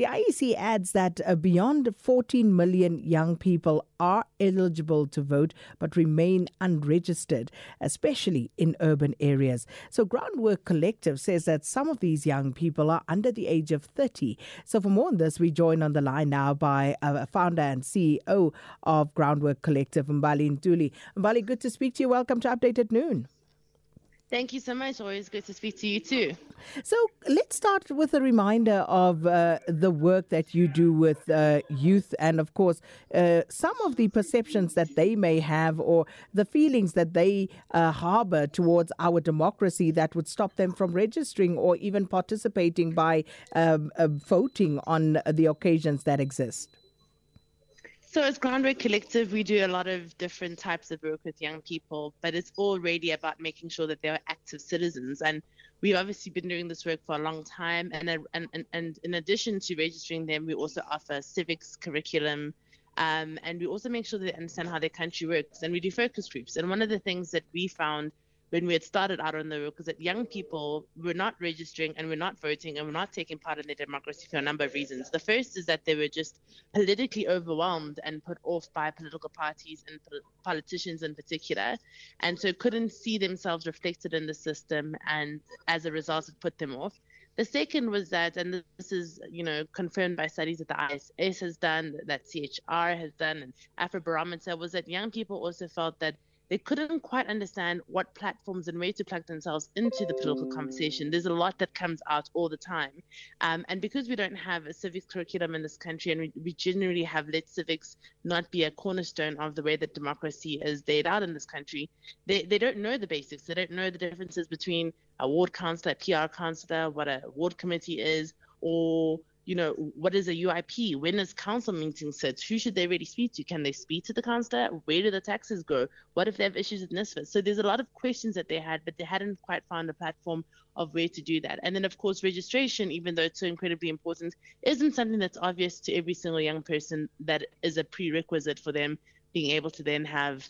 The IEC adds that uh, beyond 14 million young people are eligible to vote but remain unregistered, especially in urban areas. So, Groundwork Collective says that some of these young people are under the age of 30. So, for more on this, we join on the line now by uh, founder and CEO of Groundwork Collective, Mbali Ntuli. Mbali, good to speak to you. Welcome to Update at Noon. Thank you so much. Always good to speak to you too. So let's start with a reminder of uh, the work that you do with uh, youth, and of course, uh, some of the perceptions that they may have or the feelings that they uh, harbor towards our democracy that would stop them from registering or even participating by um, uh, voting on the occasions that exist. So, as Groundwork Collective, we do a lot of different types of work with young people, but it's all really about making sure that they're active citizens. And we've obviously been doing this work for a long time. And, and, and, and in addition to registering them, we also offer civics curriculum. Um, and we also make sure they understand how their country works. And we do focus groups. And one of the things that we found when we had started out on the road, because young people were not registering and were not voting and were not taking part in their democracy for a number of reasons. The first is that they were just politically overwhelmed and put off by political parties and politicians in particular, and so couldn't see themselves reflected in the system, and as a result, it put them off. The second was that, and this is, you know, confirmed by studies that the ISS has done, that CHR has done, and Afrobarometer, was that young people also felt that they couldn't quite understand what platforms and where to plug themselves into the political conversation. There's a lot that comes out all the time. Um, and because we don't have a civics curriculum in this country and we, we generally have let civics not be a cornerstone of the way that democracy is laid out in this country, they, they don't know the basics. They don't know the differences between a ward councillor, PR councillor, what a ward committee is, or you know, what is a UIP? When is council meeting set? Who should they really speak to? Can they speak to the councillor? Where do the taxes go? What if they have issues with NSFAS? So there's a lot of questions that they had, but they hadn't quite found a platform of where to do that. And then, of course, registration, even though it's so incredibly important, isn't something that's obvious to every single young person that is a prerequisite for them being able to then have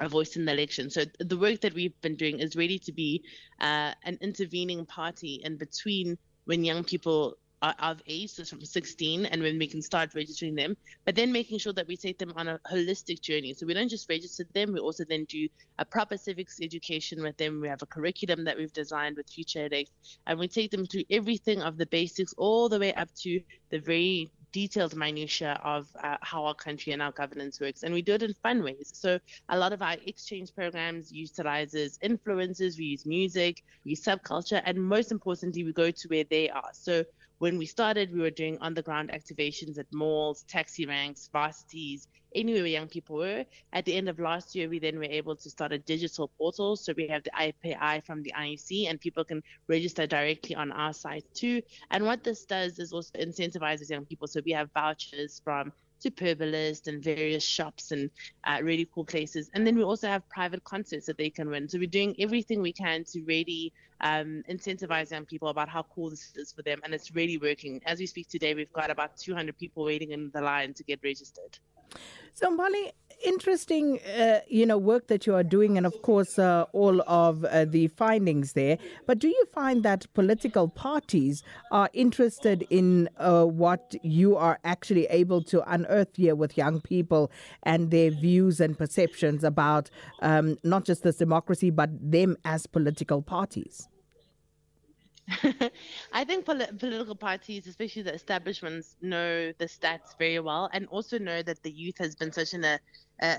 a voice in the election. So the work that we've been doing is really to be uh, an intervening party in between when young people of age, so from 16, and when we can start registering them, but then making sure that we take them on a holistic journey. So we don't just register them, we also then do a proper civics education with them. We have a curriculum that we've designed with Future edX, and we take them through everything of the basics all the way up to the very detailed minutia of uh, how our country and our governance works and we do it in fun ways so a lot of our exchange programs utilizes influences we use music we use subculture and most importantly we go to where they are so when we started, we were doing on the ground activations at malls, taxi ranks, varsities, anywhere where young people were. At the end of last year, we then were able to start a digital portal. So we have the API from the IEC, and people can register directly on our site too. And what this does is also incentivizes young people. So we have vouchers from Superbalist and various shops and uh, really cool places. And then we also have private concerts that they can win. So we're doing everything we can to really um, incentivize young people about how cool this is for them. And it's really working. As we speak today, we've got about 200 people waiting in the line to get registered. So, Mbali, interesting, uh, you know, work that you are doing, and of course, uh, all of uh, the findings there. But do you find that political parties are interested in uh, what you are actually able to unearth here with young people and their views and perceptions about um, not just this democracy, but them as political parties? I think pol- political parties, especially the establishments, know the stats very well and also know that the youth has been such an uh,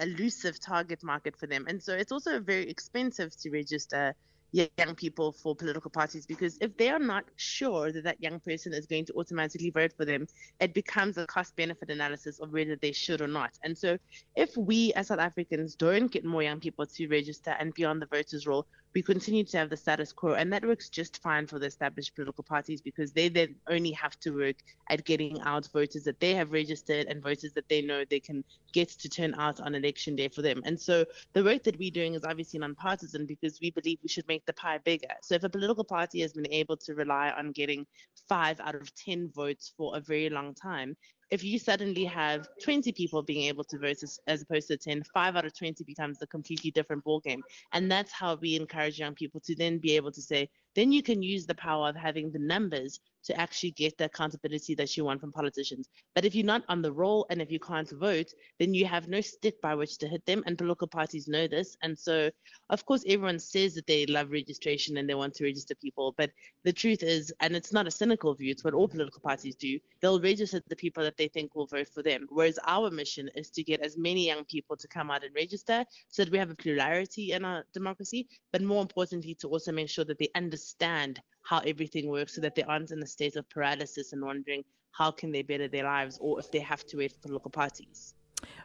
elusive target market for them. And so it's also very expensive to register young people for political parties because if they are not sure that that young person is going to automatically vote for them, it becomes a cost benefit analysis of whether they should or not. And so if we as South Africans don't get more young people to register and be on the voters roll, we continue to have the status quo, and that works just fine for the established political parties because they then only have to work at getting out voters that they have registered and voters that they know they can get to turn out on election day for them. And so the work that we're doing is obviously nonpartisan because we believe we should make the pie bigger. So if a political party has been able to rely on getting five out of 10 votes for a very long time, if you suddenly have 20 people being able to vote as, as opposed to 10, 5 out of 20 becomes a completely different ballgame. And that's how we encourage young people to then be able to say, then you can use the power of having the numbers to actually get the accountability that you want from politicians. But if you're not on the roll and if you can't vote, then you have no stick by which to hit them. And political parties know this. And so, of course, everyone says that they love registration and they want to register people. But the truth is, and it's not a cynical view, it's what all political parties do, they'll register the people that they think will vote for them. Whereas our mission is to get as many young people to come out and register so that we have a plurality in our democracy, but more importantly, to also make sure that they understand how everything works so that they aren't in a state of paralysis and wondering how can they better their lives or if they have to wait for local parties.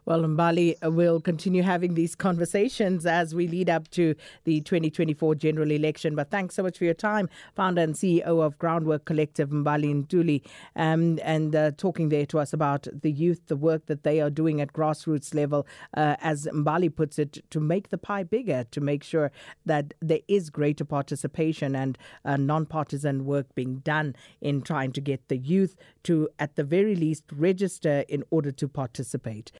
Well, Mbali will continue having these conversations as we lead up to the 2024 general election. But thanks so much for your time, founder and CEO of Groundwork Collective, Mbali Ntuli, um, and uh, talking there to us about the youth, the work that they are doing at grassroots level, uh, as Mbali puts it, to make the pie bigger, to make sure that there is greater participation and uh, non-partisan work being done in trying to get the youth to, at the very least, register in order to participate.